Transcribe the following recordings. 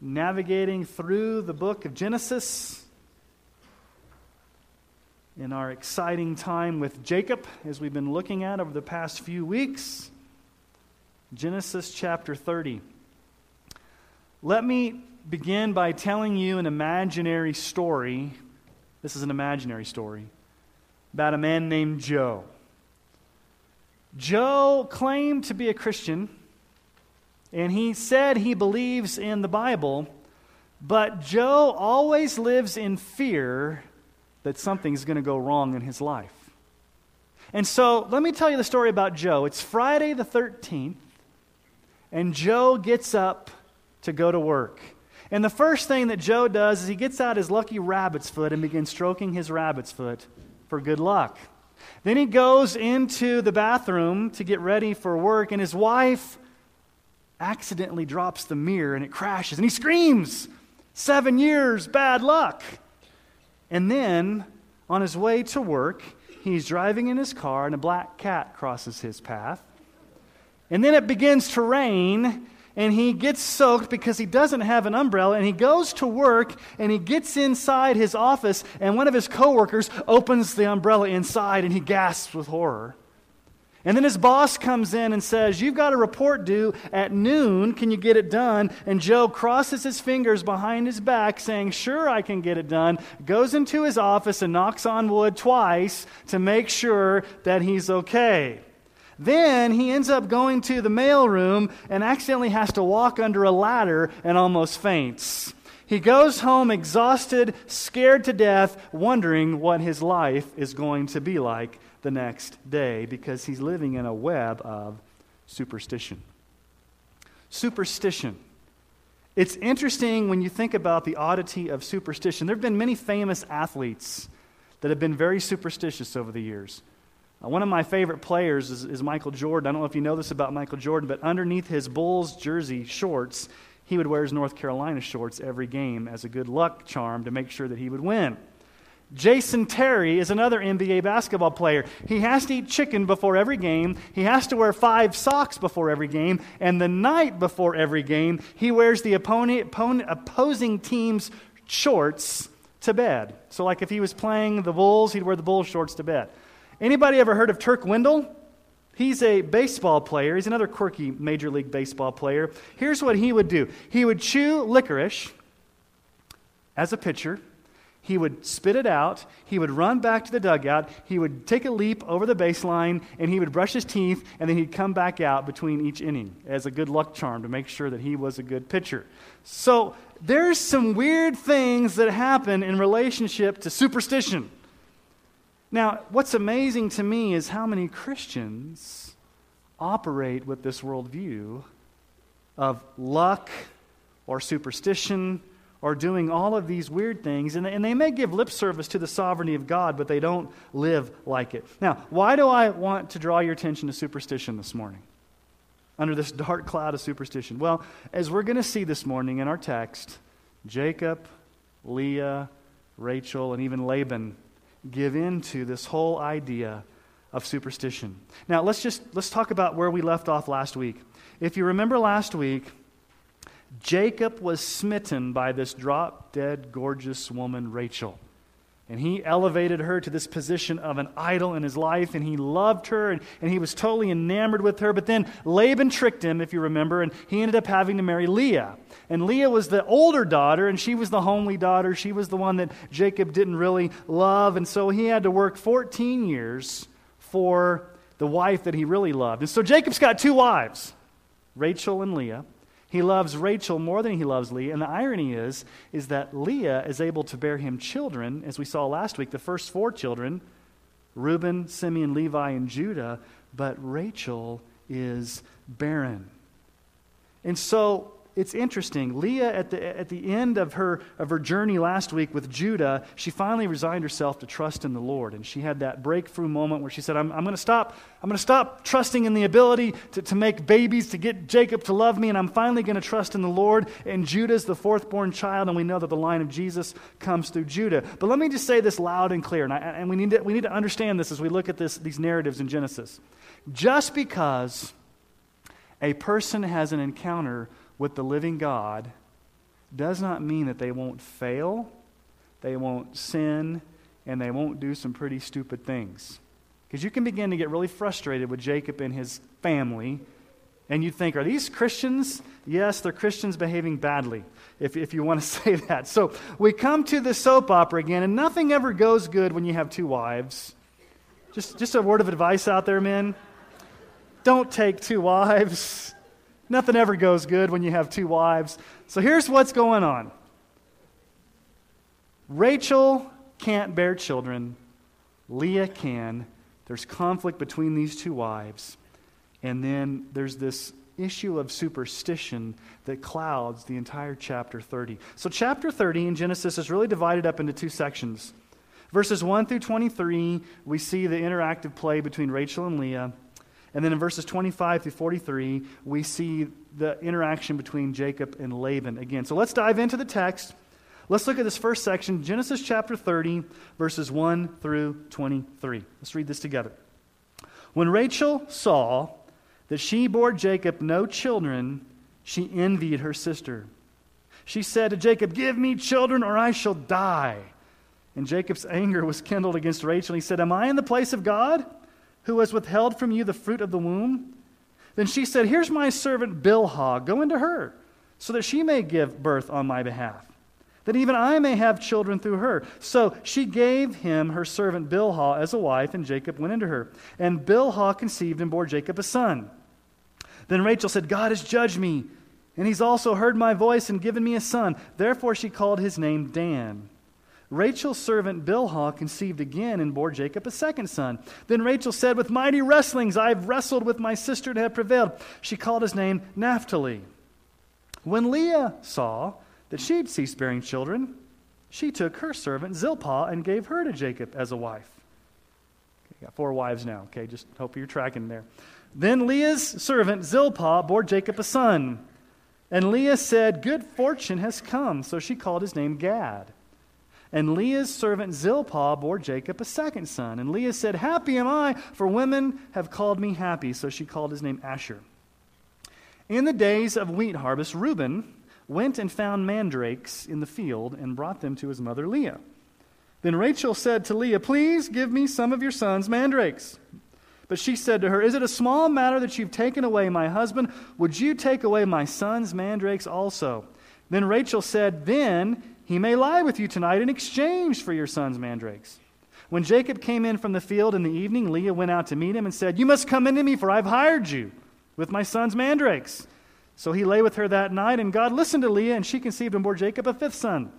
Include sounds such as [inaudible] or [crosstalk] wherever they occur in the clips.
navigating through the book of Genesis in our exciting time with Jacob, as we've been looking at over the past few weeks. Genesis chapter 30. Let me begin by telling you an imaginary story. This is an imaginary story about a man named Joe. Joe claimed to be a Christian, and he said he believes in the Bible, but Joe always lives in fear that something's going to go wrong in his life. And so let me tell you the story about Joe. It's Friday the 13th, and Joe gets up to go to work. And the first thing that Joe does is he gets out his lucky rabbit's foot and begins stroking his rabbit's foot for good luck. Then he goes into the bathroom to get ready for work, and his wife accidentally drops the mirror and it crashes, and he screams, Seven years, bad luck. And then, on his way to work, he's driving in his car, and a black cat crosses his path. And then it begins to rain, and he gets soaked because he doesn't have an umbrella and he goes to work and he gets inside his office and one of his coworkers opens the umbrella inside and he gasps with horror and then his boss comes in and says, You've got a report due at noon. Can you get it done? And Joe crosses his fingers behind his back, saying, Sure, I can get it done. Goes into his office and knocks on wood twice to make sure that he's okay. Then he ends up going to the mailroom and accidentally has to walk under a ladder and almost faints. He goes home exhausted, scared to death, wondering what his life is going to be like the next day because he's living in a web of superstition. Superstition. It's interesting when you think about the oddity of superstition. There have been many famous athletes that have been very superstitious over the years. Uh, one of my favorite players is, is Michael Jordan. I don't know if you know this about Michael Jordan, but underneath his Bulls jersey shorts, he would wear his North Carolina shorts every game as a good luck charm to make sure that he would win. Jason Terry is another NBA basketball player. He has to eat chicken before every game. He has to wear five socks before every game. And the night before every game, he wears the opposing team's shorts to bed. So, like if he was playing the Bulls, he'd wear the Bulls shorts to bed. Anybody ever heard of Turk Wendell? He's a baseball player. He's another quirky Major League Baseball player. Here's what he would do he would chew licorice as a pitcher he would spit it out. He would run back to the dugout. He would take a leap over the baseline, and he would brush his teeth, and then he'd come back out between each inning as a good luck charm to make sure that he was a good pitcher. So there's some weird things that happen in relationship to superstition. Now, what's amazing to me is how many Christians operate with this worldview of luck or superstition are doing all of these weird things, and they, and they may give lip service to the sovereignty of God, but they don't live like it. Now, why do I want to draw your attention to superstition this morning? Under this [laughs] dark cloud of superstition? Well, as we're going to see this morning in our text, Jacob, Leah, Rachel, and even Laban give in to this whole idea of superstition. Now, let's just let's talk about where we left off last week. If you remember last week, Jacob was smitten by this drop dead, gorgeous woman, Rachel. And he elevated her to this position of an idol in his life, and he loved her, and, and he was totally enamored with her. But then Laban tricked him, if you remember, and he ended up having to marry Leah. And Leah was the older daughter, and she was the homely daughter. She was the one that Jacob didn't really love. And so he had to work 14 years for the wife that he really loved. And so Jacob's got two wives, Rachel and Leah. He loves Rachel more than he loves Leah. And the irony is, is that Leah is able to bear him children, as we saw last week, the first four children, Reuben, Simeon, Levi, and Judah, but Rachel is barren. And so it's interesting. Leah, at the, at the end of her, of her journey last week with Judah, she finally resigned herself to trust in the Lord. And she had that breakthrough moment where she said, I'm, I'm going to stop. I'm going to stop trusting in the ability to, to make babies, to get Jacob to love me, and I'm finally going to trust in the Lord. And Judah's the fourth born child, and we know that the line of Jesus comes through Judah. But let me just say this loud and clear, and, I, and we, need to, we need to understand this as we look at this, these narratives in Genesis. Just because a person has an encounter with the living God does not mean that they won't fail, they won't sin, and they won't do some pretty stupid things. Because you can begin to get really frustrated with Jacob and his family, and you'd think, are these Christians? Yes, they're Christians behaving badly, if, if you want to [laughs] say that. So we come to the soap opera again, and nothing ever goes good when you have two wives. Just, just a word of advice out there, men. Don't take two wives. Nothing ever goes good when you have two wives. So here's what's going on Rachel can't bear children, Leah can. There's conflict between these two wives. And then there's this issue of superstition that clouds the entire chapter 30. So, chapter 30 in Genesis is really divided up into two sections. Verses 1 through 23, we see the interactive play between Rachel and Leah. And then in verses 25 through 43, we see the interaction between Jacob and Laban again. So let's dive into the text. Let's look at this first section, Genesis chapter 30, verses 1 through 23. Let's read this together. When Rachel saw that she bore Jacob no children, she envied her sister. She said to Jacob, Give me children, or I shall die. And Jacob's anger was kindled against Rachel. He said, Am I in the place of God? Who has withheld from you the fruit of the womb? Then she said, Here's my servant Bilhah. Go into her, so that she may give birth on my behalf, that even I may have children through her. So she gave him her servant Bilhah as a wife, and Jacob went into her. And Bilhah conceived and bore Jacob a son. Then Rachel said, God has judged me, and he's also heard my voice and given me a son. Therefore she called his name Dan. Rachel's servant Bilhah conceived again and bore Jacob a second son. Then Rachel said, With mighty wrestlings I have wrestled with my sister to have prevailed. She called his name Naphtali. When Leah saw that she had ceased bearing children, she took her servant Zilpah and gave her to Jacob as a wife. Okay, got four wives now, okay? Just hope you're tracking there. Then Leah's servant Zilpah bore Jacob a son. And Leah said, Good fortune has come. So she called his name Gad. And Leah's servant Zilpah bore Jacob a second son. And Leah said, Happy am I, for women have called me happy. So she called his name Asher. In the days of wheat harvest, Reuben went and found mandrakes in the field and brought them to his mother Leah. Then Rachel said to Leah, Please give me some of your son's mandrakes. But she said to her, Is it a small matter that you've taken away my husband? Would you take away my son's mandrakes also? Then Rachel said, Then he may lie with you tonight in exchange for your son's mandrakes. When Jacob came in from the field in the evening, Leah went out to meet him and said, You must come into me, for I've hired you with my son's mandrakes. So he lay with her that night, and God listened to Leah, and she conceived and bore Jacob a fifth son.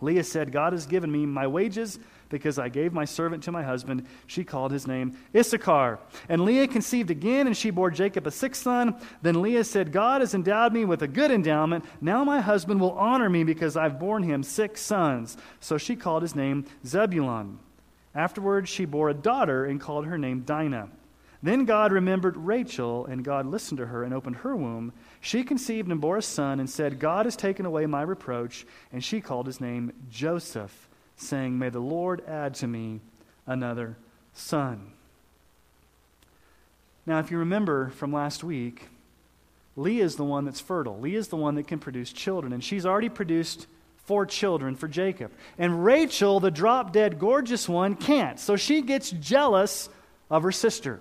Leah said, God has given me my wages because I gave my servant to my husband. She called his name Issachar. And Leah conceived again, and she bore Jacob a sixth son. Then Leah said, God has endowed me with a good endowment. Now my husband will honor me because I've borne him six sons. So she called his name Zebulun. Afterwards, she bore a daughter and called her name Dinah. Then God remembered Rachel, and God listened to her and opened her womb. She conceived and bore a son and said, God has taken away my reproach. And she called his name Joseph saying, May the Lord add to me another son. Now, if you remember from last week, Leah is the one that's fertile. Leah is the one that can produce children, and she's already produced four children for Jacob. And Rachel, the drop dead gorgeous one, can't. So she gets jealous of her sister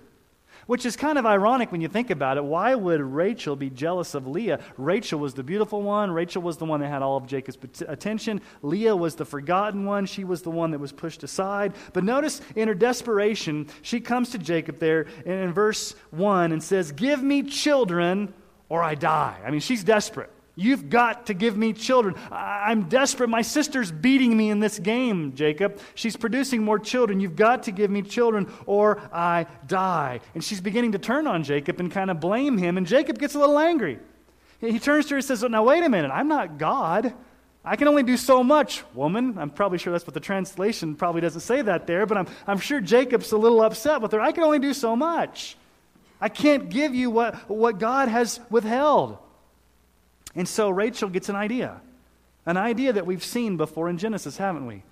which is kind of ironic when you think about it. Why would Rachel be jealous of Leah? Rachel was the beautiful one. Rachel was the one that had all of Jacob's attention. Leah was the forgotten one. She was the one that was pushed aside. But notice in her desperation, she comes to Jacob there in verse 1 and says, Give me children or I die. I mean, she's desperate. You've got to give me children. I'm desperate. My sister's beating me in this game, Jacob. She's producing more children. You've got to give me children or I die. And she's beginning to turn on Jacob and kind of blame him. And Jacob gets a little angry. He turns to her and says, Now, wait a minute, I'm not God. I can only do so much, woman. I'm probably sure that's what the translation probably doesn't say that there, but I'm, I'm sure Jacob's a little upset with her. I can only do so much. I can't give you what, what God has withheld. And so Rachel gets an idea, an idea that we've seen before in Genesis, haven't we?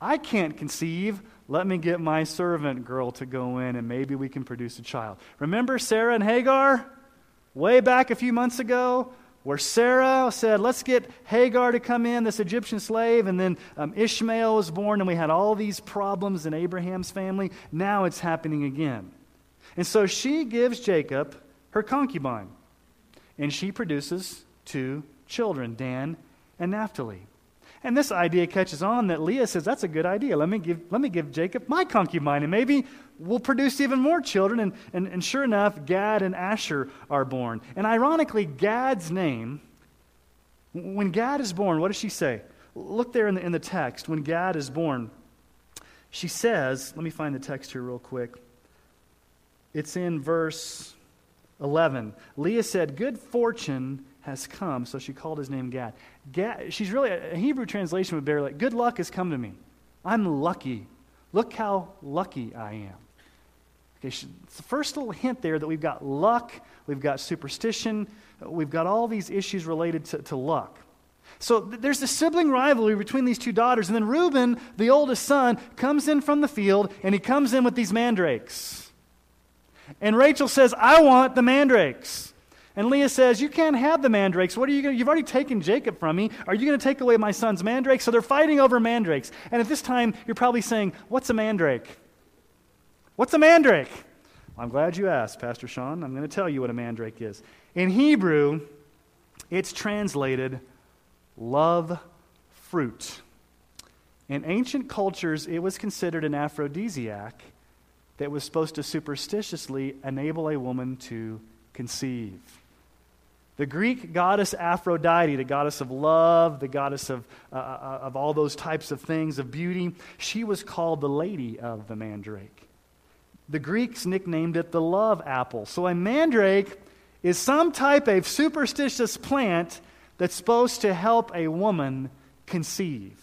I can't conceive. Let me get my servant girl to go in and maybe we can produce a child. Remember Sarah and Hagar? Way back a few months ago, where Sarah said, Let's get Hagar to come in, this Egyptian slave, and then um, Ishmael was born, and we had all these problems in Abraham's family. Now it's happening again. And so she gives Jacob her concubine, and she produces two children, Dan and Naphtali. And this idea catches on that Leah says, That's a good idea. Let me give, let me give Jacob my concubine, and maybe we'll produce even more children. And, and, and sure enough, Gad and Asher are born. And ironically, Gad's name, when Gad is born, what does she say? Look there in the, in the text. When Gad is born, she says, Let me find the text here real quick. It's in verse 11. Leah said, Good fortune has come. So she called his name Gad. Gad she's really, a Hebrew translation would be like, good luck has come to me. I'm lucky. Look how lucky I am. Okay, she, it's the first little hint there that we've got luck, we've got superstition, uh, we've got all these issues related to, to luck. So th- there's the sibling rivalry between these two daughters. And then Reuben, the oldest son, comes in from the field and he comes in with these mandrakes. And Rachel says, I want the mandrakes. And Leah says, You can't have the mandrakes. What are you going to? You've already taken Jacob from me. Are you going to take away my son's mandrakes? So they're fighting over mandrakes. And at this time, you're probably saying, What's a mandrake? What's a mandrake? Well, I'm glad you asked, Pastor Sean. I'm going to tell you what a mandrake is. In Hebrew, it's translated love fruit. In ancient cultures, it was considered an aphrodisiac that was supposed to superstitiously enable a woman to conceive. The Greek goddess Aphrodite, the goddess of love, the goddess of, uh, uh, of all those types of things, of beauty, she was called the Lady of the Mandrake. The Greeks nicknamed it the love apple. So a mandrake is some type of superstitious plant that's supposed to help a woman conceive.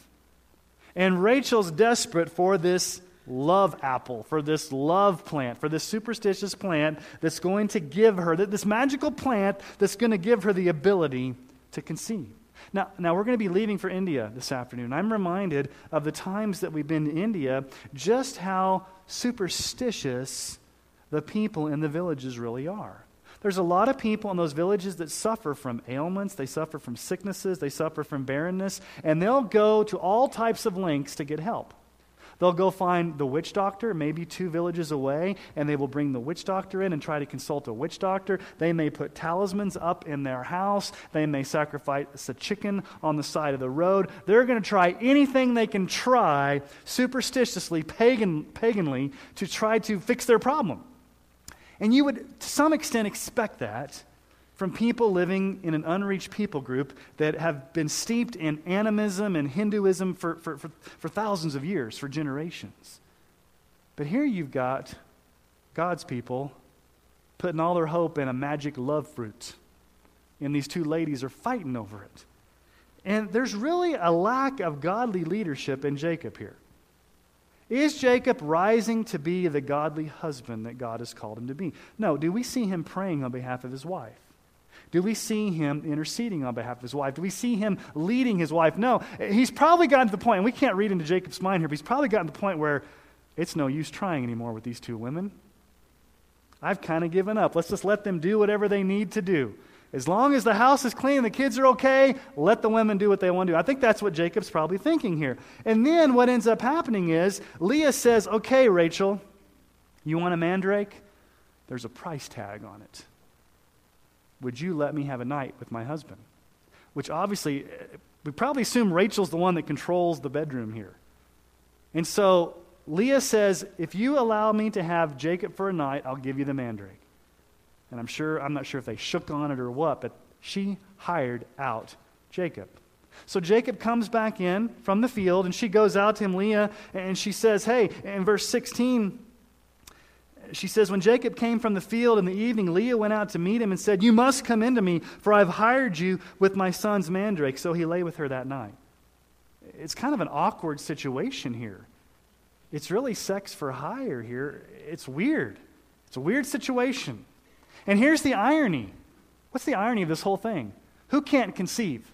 And Rachel's desperate for this love apple, for this love plant, for this superstitious plant that's going to give her, this magical plant that's going to give her the ability to conceive. Now, now, we're going to be leaving for India this afternoon. I'm reminded of the times that we've been in India, just how superstitious the people in the villages really are. There's a lot of people in those villages that suffer from ailments, they suffer from sicknesses, they suffer from barrenness, and they'll go to all types of lengths to get help. They'll go find the witch doctor, maybe two villages away, and they will bring the witch doctor in and try to consult a witch doctor. They may put talismans up in their house. They may sacrifice a chicken on the side of the road. They're going to try anything they can try, superstitiously, pagan, paganly, to try to fix their problem. And you would, to some extent, expect that from people living in an unreached people group that have been steeped in animism and Hinduism for, for, for, for, thousands of years, for generations. But here you've got God's people putting all their hope in a magic love fruit. And these two ladies are fighting over it. And there's really a lack of godly leadership in Jacob here. Is Jacob rising to be the godly husband that God has called him to be? No. Do we see him praying on behalf of his wife? Do we see him interceding on behalf of his wife? Do we see him leading his wife? No. He's probably gotten to the point, and we can't read into Jacob's mind here, but he's probably gotten to the point where it's no use trying anymore with these two women. I've kind of given up. Let's just let them do whatever they need to do. As long as the house is clean, and the kids are okay, let the women do what they want to do. I think that's what Jacob's probably thinking here. And then what ends up happening is Leah says, Okay, Rachel, you want a mandrake? There's a price tag on it. Would you let me have a night with my husband? Which obviously, eh, we probably assume Rachel's the one that controls the bedroom here. And so Leah says, If you allow me to have Jacob for a night, I'll give you the mandrake. And I'm sure, I'm not sure if they shook on it or what, but she hired out Jacob. So Jacob comes back in from the field, and she goes out to him, Leah, and she says, Hey, in verse 16, She says, When Jacob came from the field in the evening, Leah went out to meet him and said, You must come into me, for I've hired you with my son's mandrake. So he lay with her that night. It's kind of an awkward situation here. It's really sex for hire here. It's weird. It's a weird situation. And here's the irony. What's the irony of this whole thing? Who can't conceive?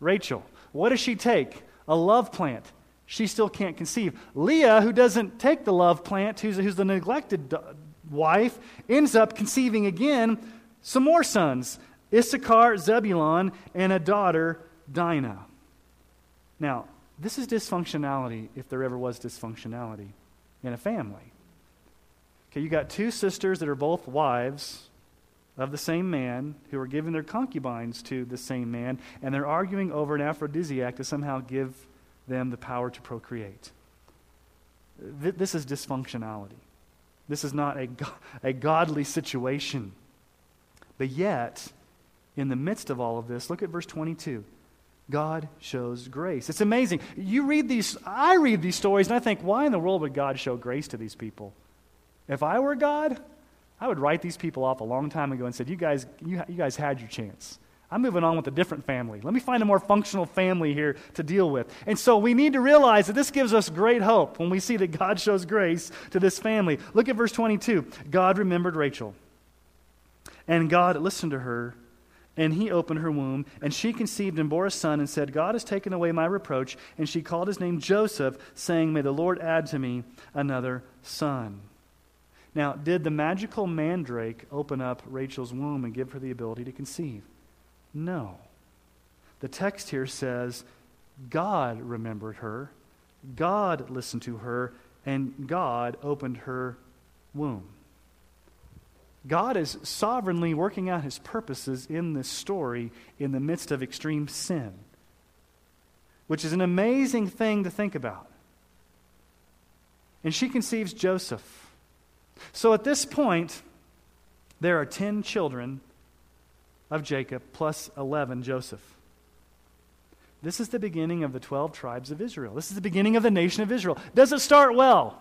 Rachel. What does she take? A love plant. She still can't conceive. Leah, who doesn't take the love plant, who's, who's the neglected wife, ends up conceiving again some more sons Issachar, Zebulon, and a daughter, Dinah. Now, this is dysfunctionality if there ever was dysfunctionality in a family. Okay, you got two sisters that are both wives of the same man who are giving their concubines to the same man, and they're arguing over an aphrodisiac to somehow give them the power to procreate. This is dysfunctionality. This is not a, a godly situation. But yet, in the midst of all of this, look at verse 22. God shows grace. It's amazing. You read these, I read these stories, and I think, why in the world would God show grace to these people? If I were God, I would write these people off a long time ago and said, you guys, you, you guys had your chance. I'm moving on with a different family. Let me find a more functional family here to deal with. And so we need to realize that this gives us great hope when we see that God shows grace to this family. Look at verse 22. God remembered Rachel. And God listened to her, and he opened her womb, and she conceived and bore a son, and said, God has taken away my reproach. And she called his name Joseph, saying, May the Lord add to me another son. Now, did the magical mandrake open up Rachel's womb and give her the ability to conceive? No. The text here says God remembered her, God listened to her, and God opened her womb. God is sovereignly working out his purposes in this story in the midst of extreme sin, which is an amazing thing to think about. And she conceives Joseph. So at this point, there are 10 children of Jacob plus 11 Joseph. This is the beginning of the 12 tribes of Israel. This is the beginning of the nation of Israel. Does it start well?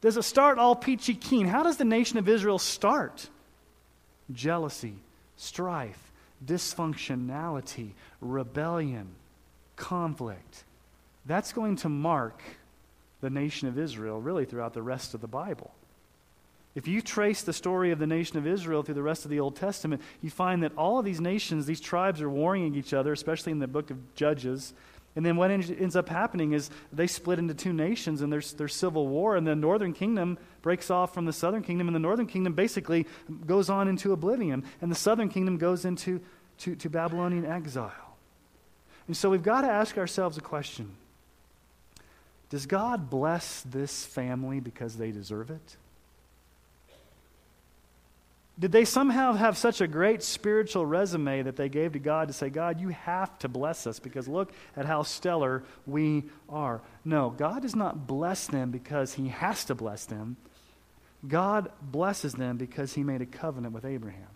Does it start all peachy keen? How does the nation of Israel start? Jealousy, strife, dysfunctionality, rebellion, conflict. That's going to mark the nation of Israel really throughout the rest of the Bible. If you trace the story of the nation of Israel through the rest of the Old Testament, you find that all of these nations, these tribes are warring each other, especially in the book of Judges. And then what ends up happening is they split into two nations and there's, there's civil war, and the northern kingdom breaks off from the southern kingdom, and the northern kingdom basically goes on into oblivion, and the southern kingdom goes into to, to Babylonian exile. And so we've got to ask ourselves a question Does God bless this family because they deserve it? Did they somehow have such a great spiritual resume that they gave to God to say, God, you have to bless us because look at how stellar we are? No, God does not bless them because He has to bless them. God blesses them because He made a covenant with Abraham,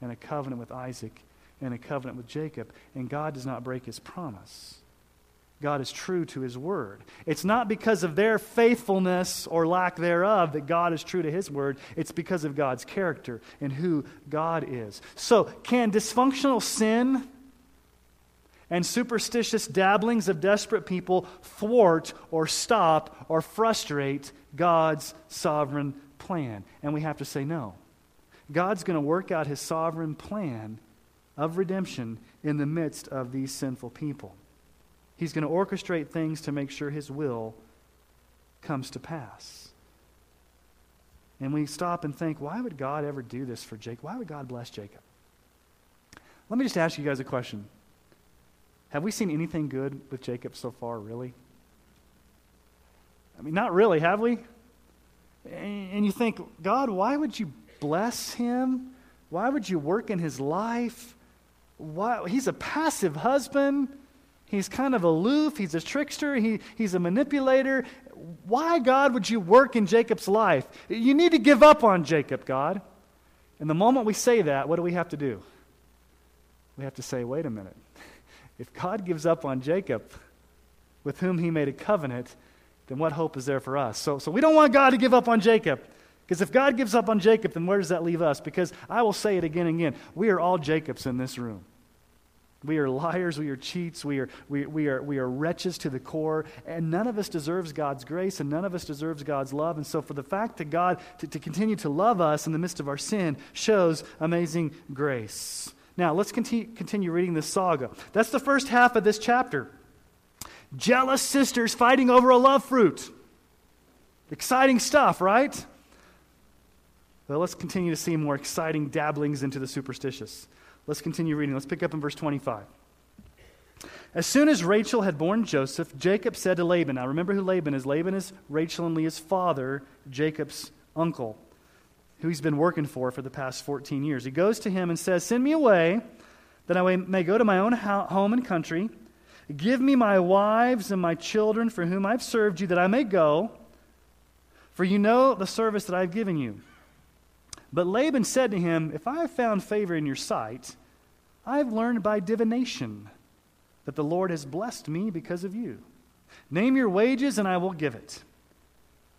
and a covenant with Isaac, and a covenant with Jacob, and God does not break His promise. God is true to his word. It's not because of their faithfulness or lack thereof that God is true to his word. It's because of God's character and who God is. So, can dysfunctional sin and superstitious dabblings of desperate people thwart or stop or frustrate God's sovereign plan? And we have to say no. God's going to work out his sovereign plan of redemption in the midst of these sinful people. He's going to orchestrate things to make sure his will comes to pass. And we stop and think, why would God ever do this for Jacob? Why would God bless Jacob? Let me just ask you guys a question. Have we seen anything good with Jacob so far, really? I mean, not really, have we? And you think, God, why would you bless him? Why would you work in his life? Why? He's a passive husband. He's kind of aloof. He's a trickster. He, he's a manipulator. Why, God, would you work in Jacob's life? You need to give up on Jacob, God. And the moment we say that, what do we have to do? We have to say, wait a minute. [laughs] If God gives up on Jacob, with whom he made a covenant, then what hope is there for us? So, so we don't want God to give up on Jacob. Because if God gives up on Jacob, then where does that leave us? Because I will say it again and again we are all Jacobs in this room. We are liars, we are cheats, we are, we, we, are, we are wretches to the core, and none of us deserves God's grace, and none of us deserves God's love. And so, for the fact that God, to, to continue to love us in the midst of our sin, shows amazing grace. Now, let's continue, continue reading this saga. That's the first half of this chapter. Jealous sisters fighting over a love fruit. Exciting stuff, right? Well, let's continue to see more exciting dabblings into the superstitious. Let's continue reading. Let's pick up in verse 25. As soon as Rachel had borne Joseph, Jacob said to Laban, now remember who Laban is. Laban is Rachel and Leah's father, Jacob's uncle, who he's been working for for the past 14 years. He goes to him and says, Send me away that I may go to my own home and country. Give me my wives and my children for whom I've served you, that I may go, for you know the service that I've given you. But Laban said to him, If I have found favor in your sight, I have learned by divination that the Lord has blessed me because of you. Name your wages, and I will give it.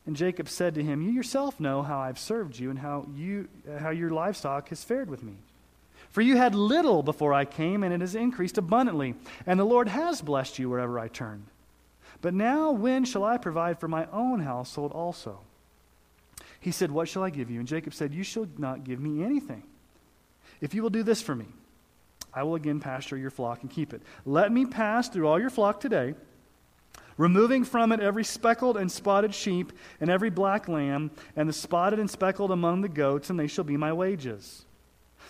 And Jacob said to him, You yourself know how I've served you and how, you, uh, how your livestock has fared with me. For you had little before I came, and it has increased abundantly, and the Lord has blessed you wherever I turned. But now, when shall I provide for my own household also? He said, What shall I give you? And Jacob said, You shall not give me anything. If you will do this for me, I will again pasture your flock and keep it. Let me pass through all your flock today, removing from it every speckled and spotted sheep and every black lamb, and the spotted and speckled among the goats, and they shall be my wages.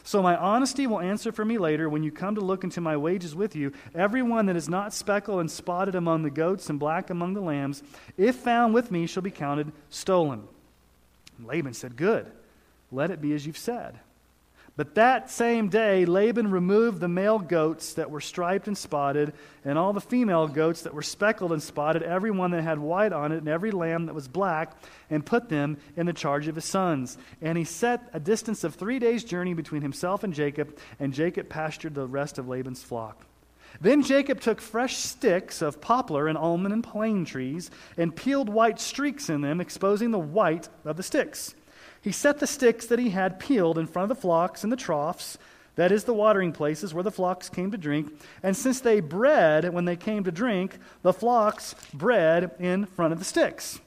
So my honesty will answer for me later when you come to look into my wages with you. Every one that is not speckled and spotted among the goats and black among the lambs, if found with me, shall be counted stolen. Laban said, Good, let it be as you've said. But that same day, Laban removed the male goats that were striped and spotted, and all the female goats that were speckled and spotted, every one that had white on it, and every lamb that was black, and put them in the charge of his sons. And he set a distance of three days' journey between himself and Jacob, and Jacob pastured the rest of Laban's flock. Then Jacob took fresh sticks of poplar and almond and plane trees and peeled white streaks in them, exposing the white of the sticks. He set the sticks that he had peeled in front of the flocks and the troughs, that is, the watering places where the flocks came to drink. And since they bred when they came to drink, the flocks bred in front of the sticks.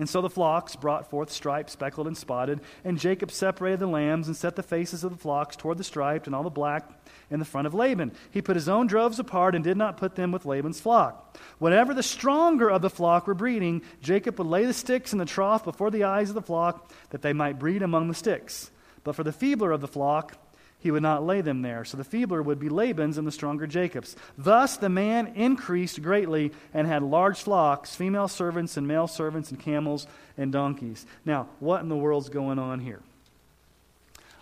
And so the flocks brought forth striped, speckled, and spotted. And Jacob separated the lambs and set the faces of the flocks toward the striped and all the black in the front of Laban. He put his own droves apart and did not put them with Laban's flock. Whenever the stronger of the flock were breeding, Jacob would lay the sticks in the trough before the eyes of the flock, that they might breed among the sticks. But for the feebler of the flock, he would not lay them there. So the feebler would be Laban's and the stronger Jacob's. Thus the man increased greatly and had large flocks, female servants and male servants, and camels and donkeys. Now, what in the world's going on here?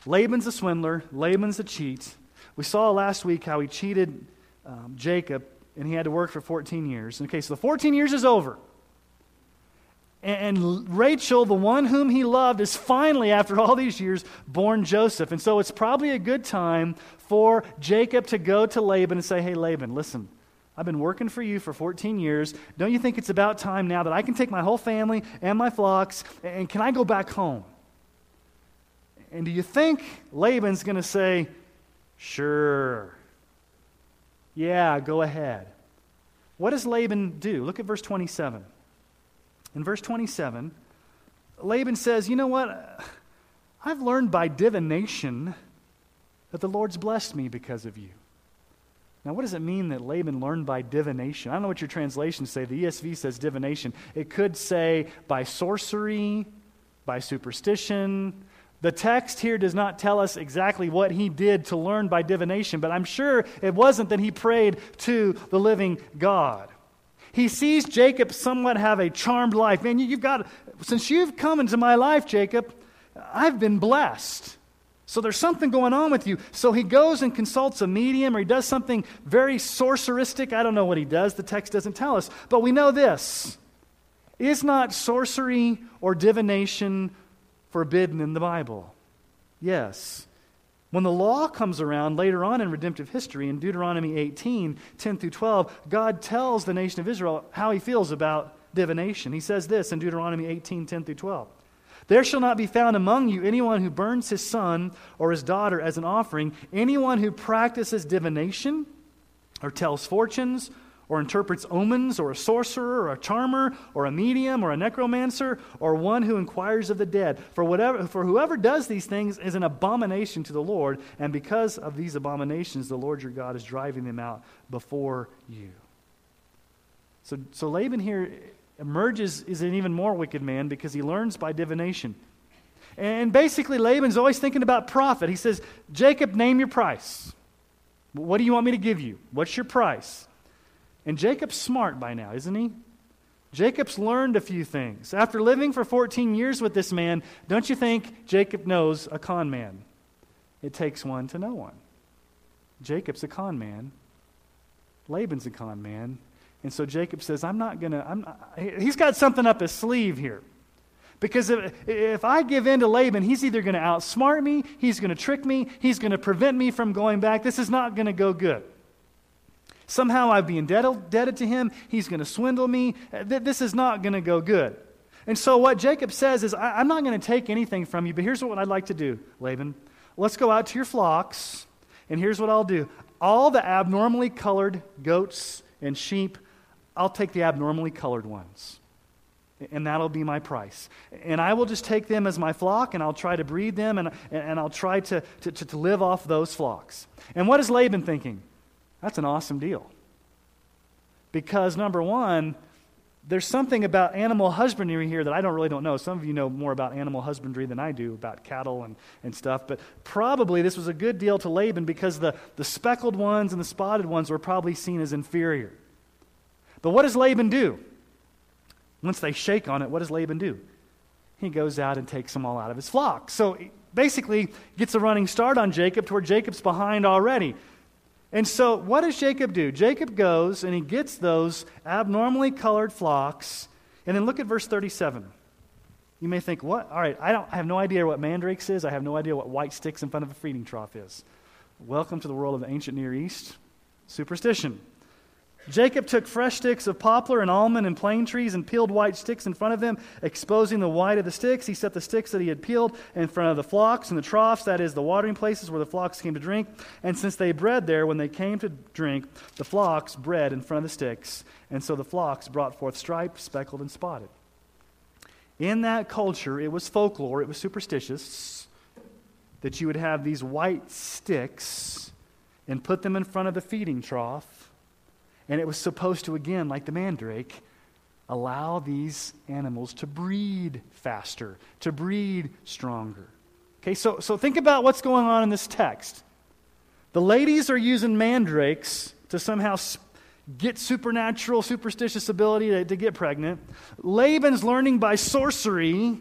Laban's a swindler, Laban's a cheat, we saw last week how he cheated um, Jacob and he had to work for 14 years. Okay, so the 14 years is over. And, Rachel, the one whom he loved, is finally, after all these years, born Joseph. And so it's probably a good time for Jacob to go to Laban and say, Hey, Laban, listen, I've been working for you for 14 years. Don't you think it's about time now that I can take my whole family and my flocks and can I go back home? And do you think Laban's going to say, Sure. Yeah, go ahead. What does Laban do? Look at verse 27. In verse 27, Laban says, You know what? I've learned by divination that the Lord's blessed me because of you. Now, what does it mean that Laban learned by divination? I don't know what your translations say. The ESV says divination. It could say by sorcery, by superstition, the text here does not tell us exactly what he did to learn by divination, but I'm sure it wasn't that he prayed to the living God. He sees Jacob somewhat have a charmed life. Man, you've got, since you've come into my life, Jacob, I've been blessed. So there's something going on with you. So he goes and consults a medium or he does something very sorceristic. I don't know what he does. The text doesn't tell us. But we know this is not sorcery or divination forbidden in the Bible? Yes. When the law comes around later on in redemptive history, in Deuteronomy 18 10 through 12, God tells the nation of Israel how he feels about divination. He says this in Deuteronomy 18 10 through 12. There shall not be found among you anyone who burns his son or his daughter as an offering, anyone who practices divination or tells fortunes or interprets omens, or a sorcerer, or a charmer, or a medium, or a necromancer, or one who inquires of the dead. For, whatever, for whoever does these things is an abomination to the Lord, and because of these abominations, the Lord your God is driving them out before you. So, so Laban here emerges as an even more wicked man because he learns by divination. And basically, Laban's always thinking about profit. He says, Jacob, name your price. What do you want me to give you? What's your price? And Jacob's smart by now, isn't he? Jacob's learned a few things. After living for 14 years with this man, don't you think Jacob knows a con man? It takes one to know one. Jacob's a con man. Laban's a con man. And so Jacob says, I'm not going to, he's got something up his sleeve here. Because if, if I give in to Laban, he's either going to outsmart me, he's going to trick me, he's going to prevent me from going back. This is not going to go good. Somehow I'd be indebted to him. He's going to swindle me. This is not going to go good. And so what Jacob says is, I'm not going to take anything from you, but here's what I'd like to do, Laban. Let's go out to your flocks, and here's what I'll do. All the abnormally colored goats and sheep, I'll take the abnormally colored ones and that'll be my price. And I will just take them as my flock, and I'll try to breed them, and, and I'll try to, to, to live off those flocks. And what is Laban thinking? That's an awesome deal. Because, number one, there's something about animal husbandry here that I don't really don't know. Some of you know more about animal husbandry than I do, about cattle and, and stuff. But probably this was a good deal to Laban because the, the speckled ones and the spotted ones were probably seen as inferior. But what does Laban do? Once they shake on it, what does Laban do? He goes out and takes them all out of his flock. So basically, gets a running start on Jacob to where Jacob's behind already. And so, what does Jacob do? Jacob goes and he gets those abnormally colored flocks. And then look at verse 37. You may think, what? All right, I, don't, I have no idea what mandrakes is. I have no idea what white sticks in front of a feeding trough is. Welcome to the world of the ancient Near East. Superstition. Jacob took fresh sticks of poplar and almond and plane trees and peeled white sticks in front of them, exposing the white of the sticks. He set the sticks that he had peeled in front of the flocks and the troughs, that is, the watering places where the flocks came to drink. And since they bred there, when they came to drink, the flocks bred in front of the sticks. And so the flocks brought forth striped, speckled, and spotted. In that culture, it was folklore, it was superstitious, that you would have these white sticks and put them in front of the feeding trough and it was supposed to, again, like the mandrake, allow these animals to breed faster, to breed stronger. Okay, so, so think about what's going on in this text. The ladies are using mandrakes to somehow get supernatural, superstitious ability to, to get pregnant. Laban's learning by sorcery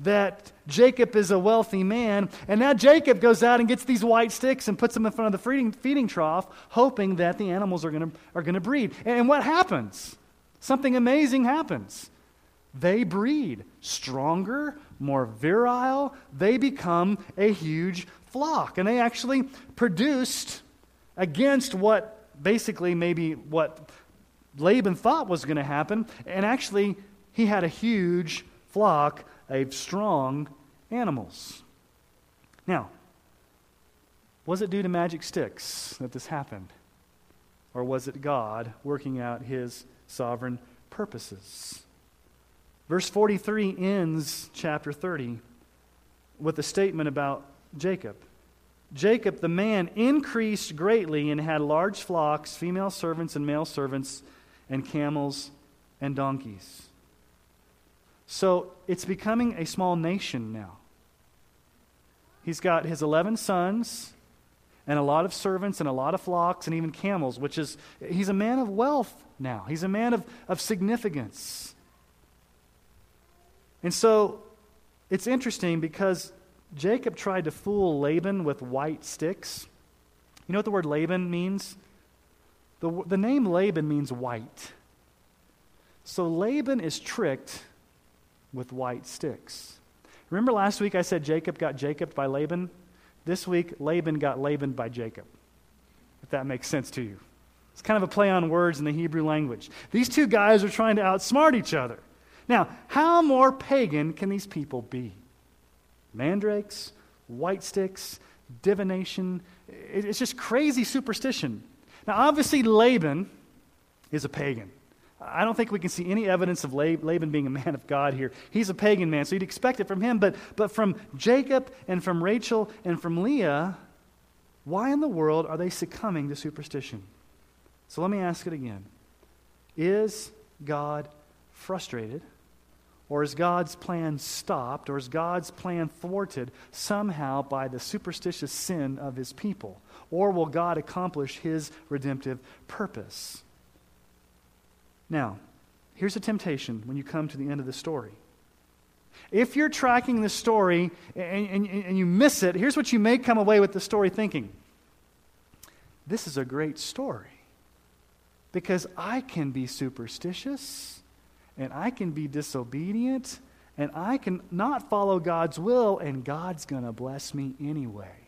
that Jacob is a wealthy man. And now Jacob goes out and gets these white sticks and puts them in front of the feeding, feeding trough, hoping that the animals are going to are to breed. And what happens? Something amazing happens. They breed stronger, more virile. They become a huge flock. And they actually produced against what basically maybe what Laban thought was going to happen. And actually, he had a huge flock of strong animals. Now, was it due to magic sticks that this happened? Or was it God working out his sovereign purposes? Verse 43 ends chapter 30 with a statement about Jacob. Jacob, the man, increased greatly and had large flocks, female servants and male servants, and camels and donkeys. So it's becoming a small nation now. He's got his 11 sons and a lot of servants and a lot of flocks and even camels, which is, he's a man of wealth now. He's a man of, of significance. And so it's interesting because Jacob tried to fool Laban with white sticks. You know what the word Laban means? The, the name Laban means white. So Laban is tricked with white sticks. Remember last week I said Jacob got Jacob by Laban? This week, Laban got Laban by Jacob, if that makes sense to you. It's kind of a play on words in the Hebrew language. These two guys are trying to outsmart each other. Now, how more pagan can these people be? Mandrakes, white sticks, divination. It's just crazy superstition. Now, obviously, Laban is a pagan. I don't think we can see any evidence of Laban being a man of God here. He's a pagan man, so you'd expect it from him. But, but from Jacob and from Rachel and from Leah, why in the world are they succumbing to superstition? So let me ask it again Is God frustrated? Or is God's plan stopped? Or is God's plan thwarted somehow by the superstitious sin of his people? Or will God accomplish his redemptive purpose? Now, here's a temptation when you come to the end of the story. If you're tracking the story and, and, and, you miss it, here's what you may come away with the story thinking this is a great story because I can be superstitious and I can be disobedient and I can not follow God's will and God's going to bless me anyway.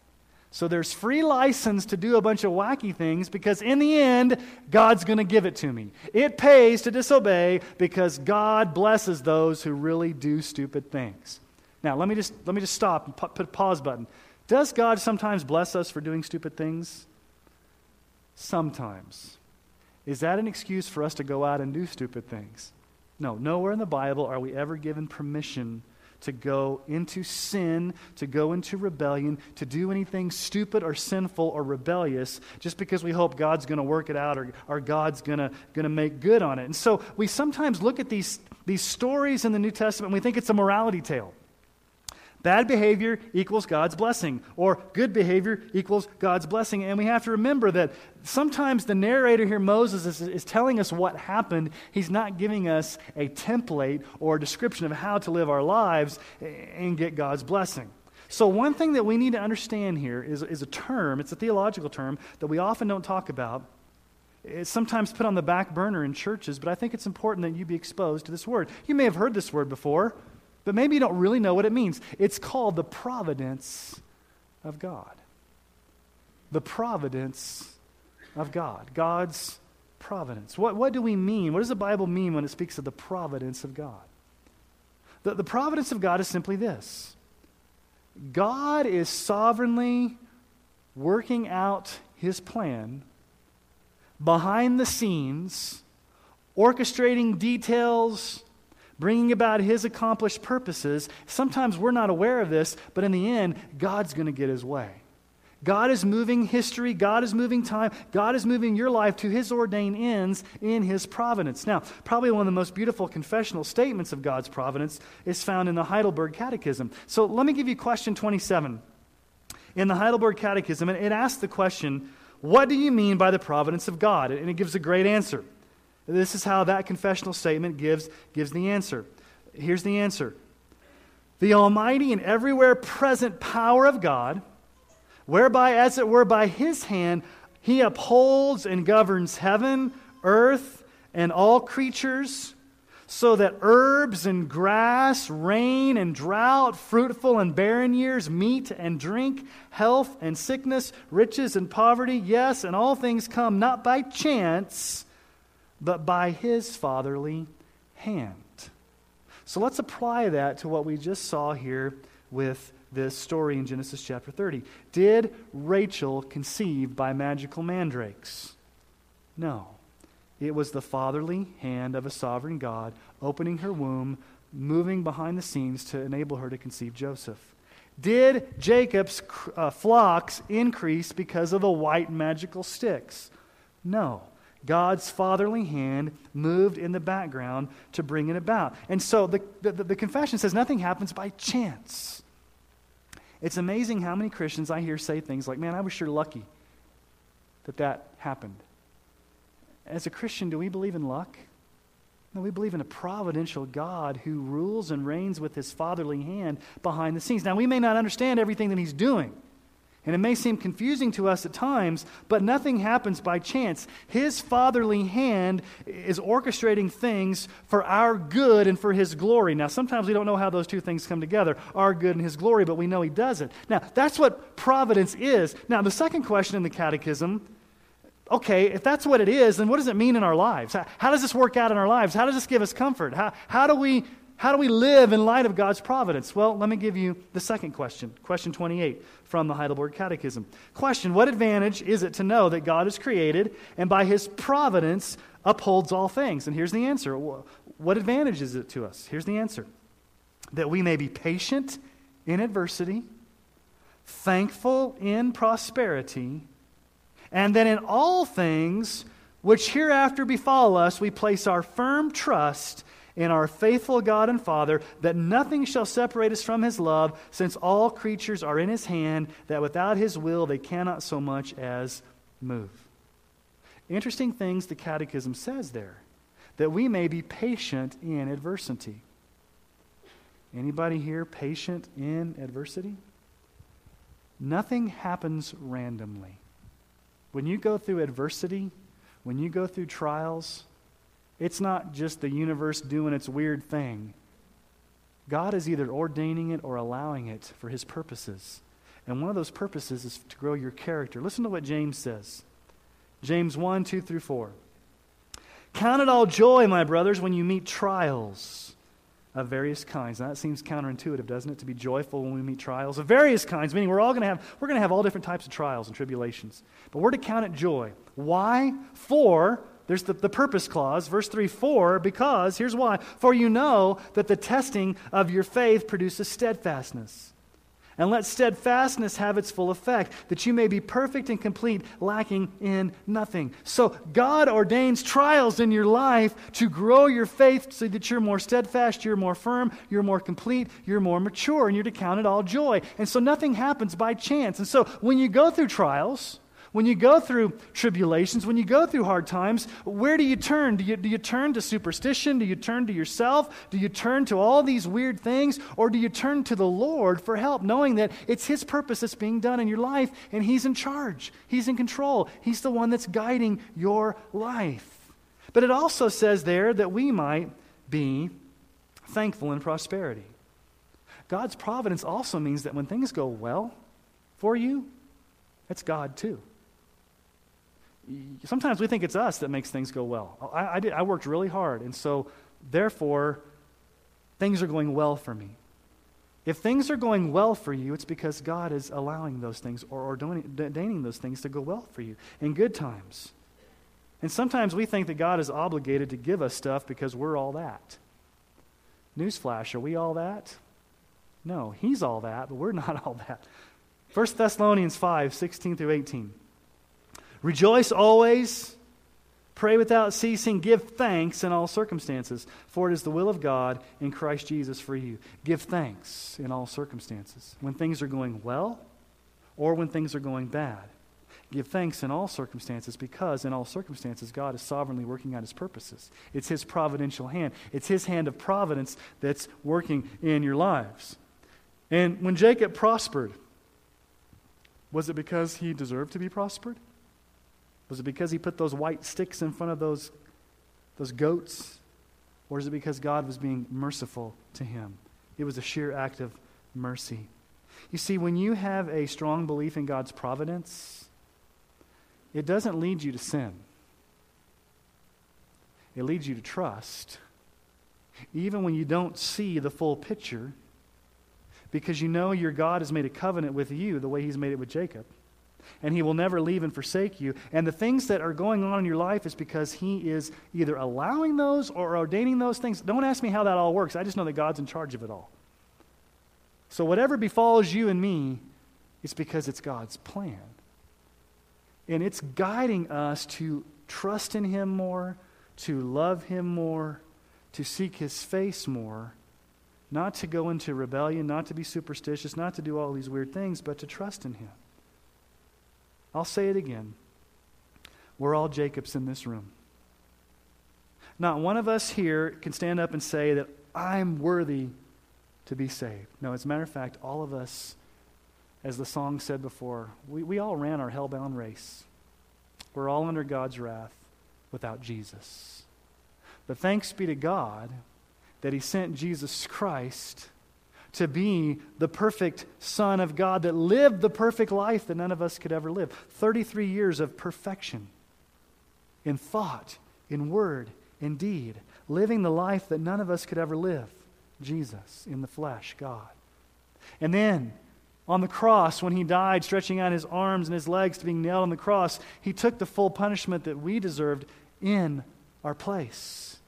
So there's free license to do a bunch of wacky things because in the end, God's going to give it to me. It pays to disobey because God blesses those who really do stupid things. Now, let me just, let me just stop and put a pause button. Does God sometimes bless us for doing stupid things? Sometimes. Is that an excuse for us to go out and do stupid things? No, nowhere in the Bible are we ever given permission to go into sin, to go into rebellion, to do anything stupid or sinful or rebellious just because we hope God's going to work it out or, or God's going to make good on it. And so we sometimes look at these, these stories in the New Testament and we think it's a morality tale. Bad behavior equals God's blessing, or good behavior equals God's blessing. And we have to remember that sometimes the narrator here, Moses, is, is, telling us what happened. He's not giving us a template or a description of how to live our lives and get God's blessing. So, one thing that we need to understand here is, is a term, it's a theological term that we often don't talk about. It's sometimes put on the back burner in churches, but I think it's important that you be exposed to this word. You may have heard this word before but maybe you don't really know what it means. It's called the providence of God. The providence of God. God's providence. What, what do we mean? What does the Bible mean when it speaks of the providence of God? The, the providence of God is simply this God is sovereignly working out his plan behind the scenes, orchestrating details bringing about his accomplished purposes. Sometimes we're not aware of this, but in the end, God's going to get his way. God is moving history, God is moving time, God is moving your life to his ordained ends in his providence. Now, probably one of the most beautiful confessional statements of God's providence is found in the Heidelberg Catechism. So let me give you question 27. In the Heidelberg Catechism, and it asks the question, What do you mean by the providence of God? And it gives a great answer. This is how that confessional statement gives, gives the answer. Here's the answer The almighty and everywhere present power of God, whereby, as it were, by his hand, he upholds and governs heaven, earth, and all creatures, so that herbs and grass, rain and drought, fruitful and barren years, meat and drink, health and sickness, riches and poverty, yes, and all things come not by chance but by his fatherly hand. So let's apply that to what we just saw here with this story in Genesis chapter 30. Did Rachel conceive by magical mandrakes? No. It was the fatherly hand of a sovereign God opening her womb, moving behind the scenes to enable her to conceive Joseph. Did Jacob's uh, flocks increase because of the white magical sticks? No. God's fatherly hand moved in the background to bring it about. And so the, the, the, confession says nothing happens by chance. It's amazing how many Christians I hear say things like, man, I was sure lucky that that happened. As a Christian, do we believe in luck? No, we believe in a providential God who rules and reigns with his fatherly hand behind the scenes. Now, we may not understand everything that he's doing. And it may seem confusing to us at times, but nothing happens by chance. His fatherly hand is orchestrating things for our good and for His glory. Now, sometimes we don't know how those two things come together our good and His glory, but we know He does it. Now, that's what providence is. Now, the second question in the catechism okay, if that's what it is, then what does it mean in our lives? How, how, does this work out in our lives? How does this give us comfort? How, how, do we, how do we live in light of God's providence? Well, let me give you the second question. Question 28 from the Heidelberg Catechism. Question What advantage is it to know that God is created and by his providence upholds all things? And here's the answer. What advantage is it to us? Here's the answer that we may be patient in adversity, thankful in prosperity and that in all things which hereafter befall us, we place our firm trust in our faithful God and Father, that nothing shall separate us from his love, since all creatures are in his hand, that without his will they cannot so much as move. Interesting things the Catechism says there, that we may be patient in adversity. Anybody here patient in adversity? Nothing happens randomly. When you go through adversity, when you go through trials, it's not just the universe doing its weird thing. God is either ordaining it or allowing it for his purposes. And one of those purposes is to grow your character. Listen to what James says James 1 2 through 4. Count it all joy, my brothers, when you meet trials of various kinds. Now that seems counterintuitive, doesn't it? To be joyful when we meet trials of various kinds, meaning we're all going to have we're going to have all different types of trials and tribulations. But we're to count it joy. Why? For there's the, the purpose clause, verse 3 4, because, here's why. For you know that the testing of your faith produces steadfastness. And let steadfastness have its full effect, that you may be perfect and complete, lacking in nothing. So, God ordains trials in your life to grow your faith so that you're more steadfast, you're more firm, you're more complete, you're more mature, and you're to count it all joy. And so, nothing happens by chance. And so, when you go through trials, when you go through tribulations, when you go through hard times, where do you turn? Do you, do you turn to superstition? Do you turn to yourself? Do you turn to all these weird things? Or do you turn to the Lord for help, knowing that it's His purpose that's being done in your life and He's in charge? He's in control. He's the one that's guiding your life. But it also says there that we might be thankful in prosperity. God's providence also means that when things go well for you, it's God too sometimes we think it's us that makes things go well. I, I, did, I worked really hard, and so therefore, things are going well for me. If things are going well for you, it's because God is allowing those things or ordaining those things to go well for you in good times. And sometimes we think that God is obligated to give us stuff because we're all that. Newsflash, are we all that? No, He's all that, but we're [laughs] not all that. 1 Thessalonians 5 16 through 18. Rejoice always, pray without ceasing, give thanks in all circumstances, for it is the will of God in Christ Jesus for you. Give thanks in all circumstances. When things are going well or when things are going bad. Give thanks in all circumstances because in all circumstances God is sovereignly working out his purposes. It's his providential hand. It's his hand of providence that's working in your lives. And when Jacob prospered, was it because he deserved to be prospered? Was it because he put those white sticks in front of those, those goats? Or is it because God was being merciful to him? It was a sheer act of mercy. You see, when you have a strong belief in God's providence, it doesn't lead you to sin. It leads you to trust. Even when you don't see the full picture, because you know your God has made a covenant with you the way he's made it with Jacob and he will never leave and forsake you. And the things that are going on in your life is because he is either allowing those or ordaining those things. Don't ask me how that all works. I just know that God's in charge of it all. So whatever befalls you and me, it's because it's God's plan. And it's guiding us to trust in him more, to love him more, to seek his face more, not to go into rebellion, not to be superstitious, not to do all these weird things, but to trust in him. I'll say it again. We're all Jacobs in this room. Not one of us here can stand up and say that I'm worthy to be saved. No, as a matter of fact, all of us, as the song said before, we, we all ran our hell-bound race. We're all under God's wrath without Jesus. But thanks be to God that He sent Jesus Christ to be the perfect Son of God that lived the perfect life that none of us could ever live. 33 years of perfection. in thought, in word, in deed, living the life that none of us could ever live Jesus in the flesh, God. And then on the cross, when he died, stretching out his arms and his legs to being nailed on the cross, he took the full punishment that we deserved in our place.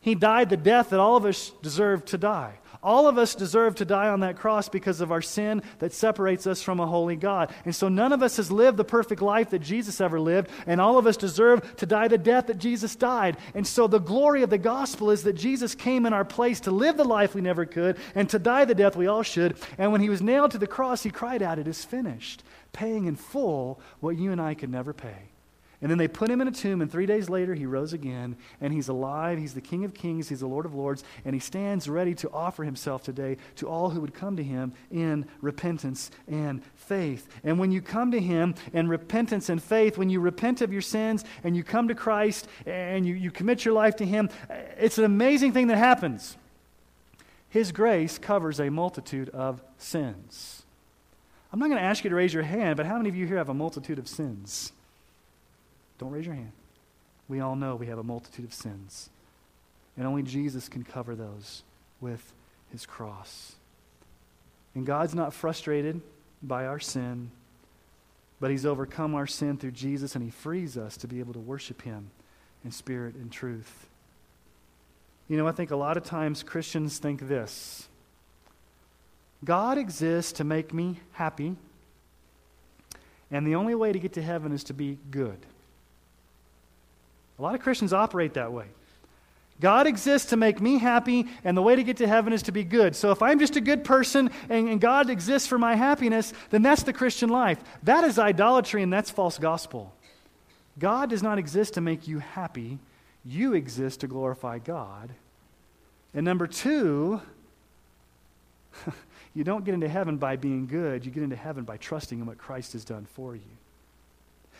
He died the death that all of us deserve to die. All of us deserve to die on that cross because of our sin that separates us from a holy God. And so none of us has lived the perfect life that Jesus ever lived, and all of us deserve to die the death that Jesus died. And so the glory of the gospel is that Jesus came in our place to live the life we never could and to die the death we all should. And when he was nailed to the cross, he cried out, It is finished, paying in full what you and I could never pay. And then they put him in a tomb, and three days later he rose again, and he's alive. He's the King of Kings, he's the Lord of Lords, and he stands ready to offer himself today to all who would come to him in repentance and faith. And when you come to him in repentance and faith, when you repent of your sins and you come to Christ and you, you commit your life to him, it's an amazing thing that happens. His grace covers a multitude of sins. I'm not going to ask you to raise your hand, but how many of you here have a multitude of sins? Don't raise your hand. We all know we have a multitude of sins. And only Jesus can cover those with his cross. And God's not frustrated by our sin, but he's overcome our sin through Jesus and he frees us to be able to worship him in spirit and truth. You know, I think a lot of times Christians think this God exists to make me happy, and the only way to get to heaven is to be good. A lot of Christians operate that way. God exists to make me happy, and the way to get to heaven is to be good. So if I'm just a good person and, and, God exists for my happiness, then that's the Christian life. That is idolatry and that's false gospel. God does not exist to make you happy, you exist to glorify God. And number two, [laughs] you don't get into heaven by being good, you get into heaven by trusting in what Christ has done for you.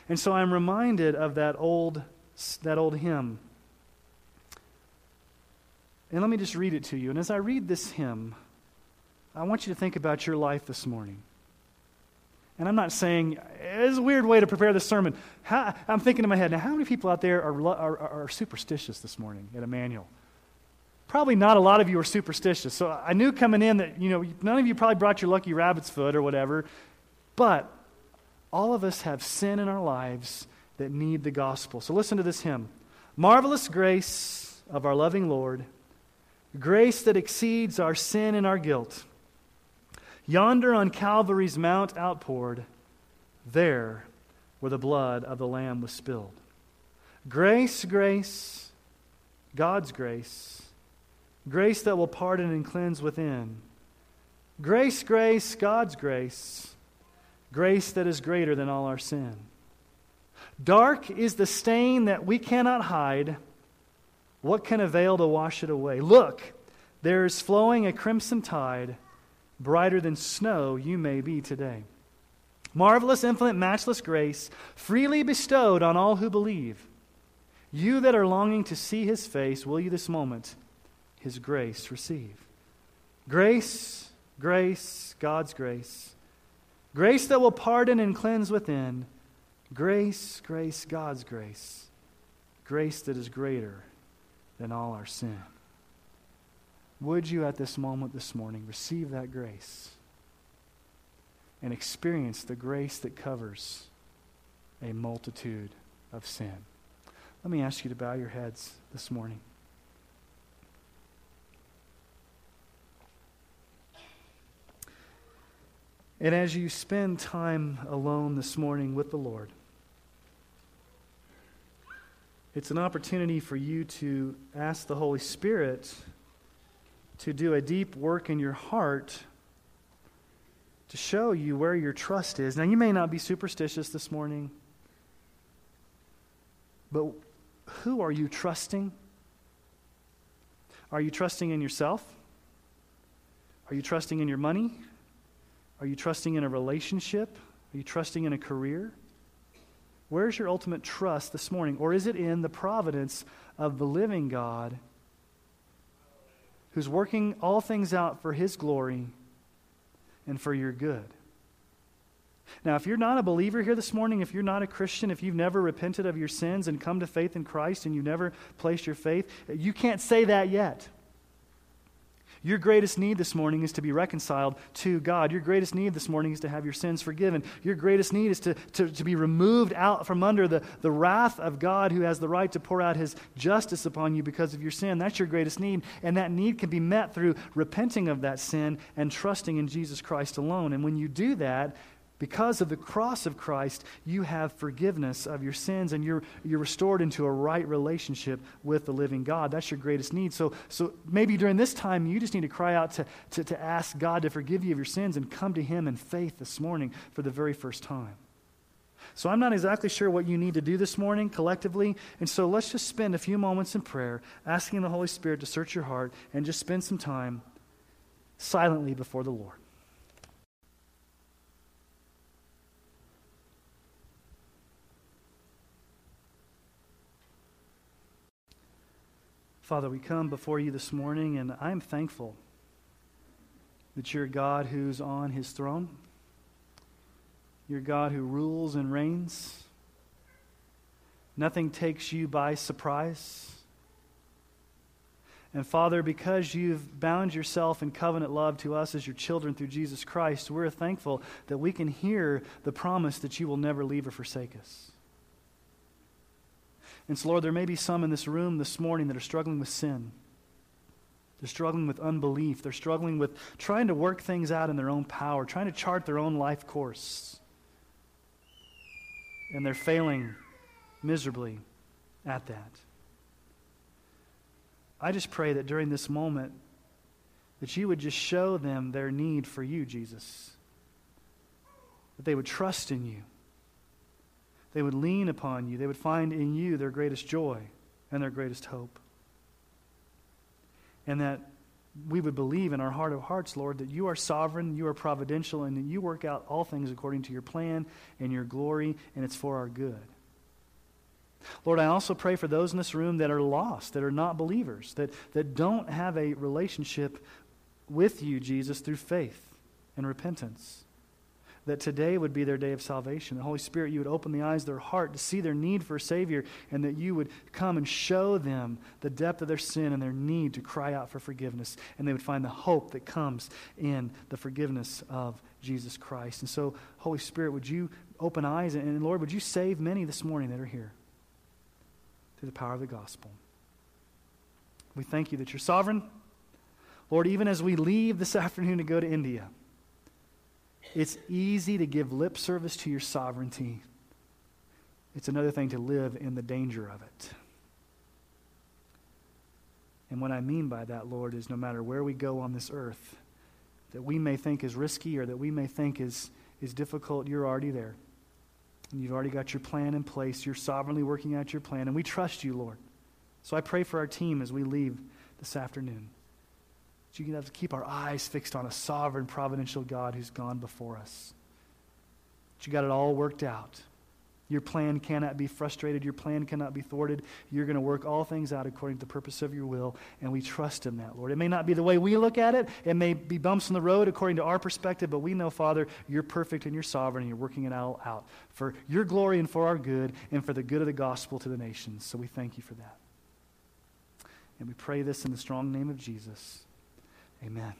And so I'm reminded of that old that old hymn. And let me just read it to you. And as I read this hymn, I want you to think about your life this morning. And I'm not saying, it's a weird way to prepare this sermon. How, I'm thinking in my head, now, how many people out there are, are, are superstitious this morning at Emmanuel? Probably not a lot of you are superstitious. So I knew coming in that, you know, none of you probably brought your lucky rabbit's foot or whatever. But all of us have sin in our lives that need the gospel. So listen to this hymn Marvelous grace of our loving Lord, grace that exceeds our sin and our guilt. Yonder on Calvary's mount outpoured, there where the blood of the Lamb was spilled. Grace, grace, God's grace, grace that will pardon and cleanse within. Grace, grace, God's grace, grace that is greater than all our sin. Dark is the stain that we cannot hide. What can avail to wash it away? Look, there is flowing a crimson tide, brighter than snow you may be today. Marvelous, infinite, matchless grace, freely bestowed on all who believe. You that are longing to see his face, will you this moment his grace receive? Grace, grace, God's grace. Grace that will pardon and cleanse within Grace, grace, God's grace. Grace that is greater than all our sin. Would you at this moment this morning receive that grace and experience the grace that covers a multitude of sin? Let me ask you to bow your heads this morning. And as you spend time alone this morning with the Lord, it's an opportunity for you to ask the Holy Spirit to do a deep work in your heart to show you where your trust is. Now, you may not be superstitious this morning, but who are you trusting? Are you trusting in yourself? Are you trusting in your money? Are you trusting in a relationship? Are you trusting in a career? Where's your ultimate trust this morning? Or is it in the providence of the living God who's working all things out for his glory and for your good? Now, if you're not a believer here this morning, if you're not a Christian, if you've never repented of your sins and come to faith in Christ and you've never placed your faith, you can't say that yet. Your greatest need this morning is to be reconciled to God. Your greatest need this morning is to have your sins forgiven. Your greatest need is to, to, to be removed out from under the, the wrath of God who has the right to pour out his justice upon you because of your sin. That's your greatest need. And that need can be met through repenting of that sin and trusting in Jesus Christ alone. And when you do that, because of the cross of Christ, you have forgiveness of your sins and you're, you're restored into a right relationship with the living God. That's your greatest need. So, so maybe during this time, you just need to cry out to, to, to ask God to forgive you of your sins and come to Him in faith this morning for the very first time. So I'm not exactly sure what you need to do this morning collectively. And so let's just spend a few moments in prayer, asking the Holy Spirit to search your heart and just spend some time silently before the Lord. Father, we come before you this morning, and I'm thankful that you're God who's on his throne. You're God who rules and reigns. Nothing takes you by surprise. And Father, because you've bound yourself in covenant love to us as your children through Jesus Christ, we're thankful that we can hear the promise that you will never leave or forsake us. And so, Lord, there may be some in this room this morning that are struggling with sin. They're struggling with unbelief. They're struggling with trying to work things out in their own power, trying to chart their own life course. And they're failing miserably at that. I just pray that during this moment, that you would just show them their need for you, Jesus. That they would trust in you. They would lean upon you. They would find in you their greatest joy and their greatest hope. And that we would believe in our heart of hearts, Lord, that you are sovereign, you are providential, and that you work out all things according to your plan and your glory, and it's for our good. Lord, I also pray for those in this room that are lost, that are not believers, that, that don't have a relationship with you, Jesus, through faith and repentance that today would be their day of salvation. The Holy Spirit, you would open the eyes of their heart to see their need for a Savior, and that you would come and show them the depth of their sin and their need to cry out for forgiveness. And they would find the hope that comes in the forgiveness of Jesus Christ. And so, Holy Spirit, would you open eyes, and Lord, would you save many this morning that are here through the power of the gospel? We thank you that you're sovereign. Lord, even as we leave this [laughs] afternoon to go to India, it's easy to give lip service to your sovereignty. It's another thing to live in the danger of it. And what I mean by that, Lord, is no matter where we go on this earth, that we may think is risky or that we may think is, is difficult, you're already there. And you've already got your plan in place. You're sovereignly working out your plan. And we trust you, Lord. So I pray for our team as we leave this afternoon. So you can have to keep our eyes fixed on a sovereign, providential God who's gone before us. But you got it all worked out. Your plan cannot be frustrated. Your plan cannot be thwarted. You're going to work all things out according to the purpose of your will, and we trust in that, Lord. It may not be the way we look at it. It may be bumps in the road according to our perspective, but we know, Father, you're perfect and you're sovereign, and you're working it all out for your glory and for our good and for the good of the gospel to the nations. So we thank you for that. And we pray this in the strong name of Jesus. Amen.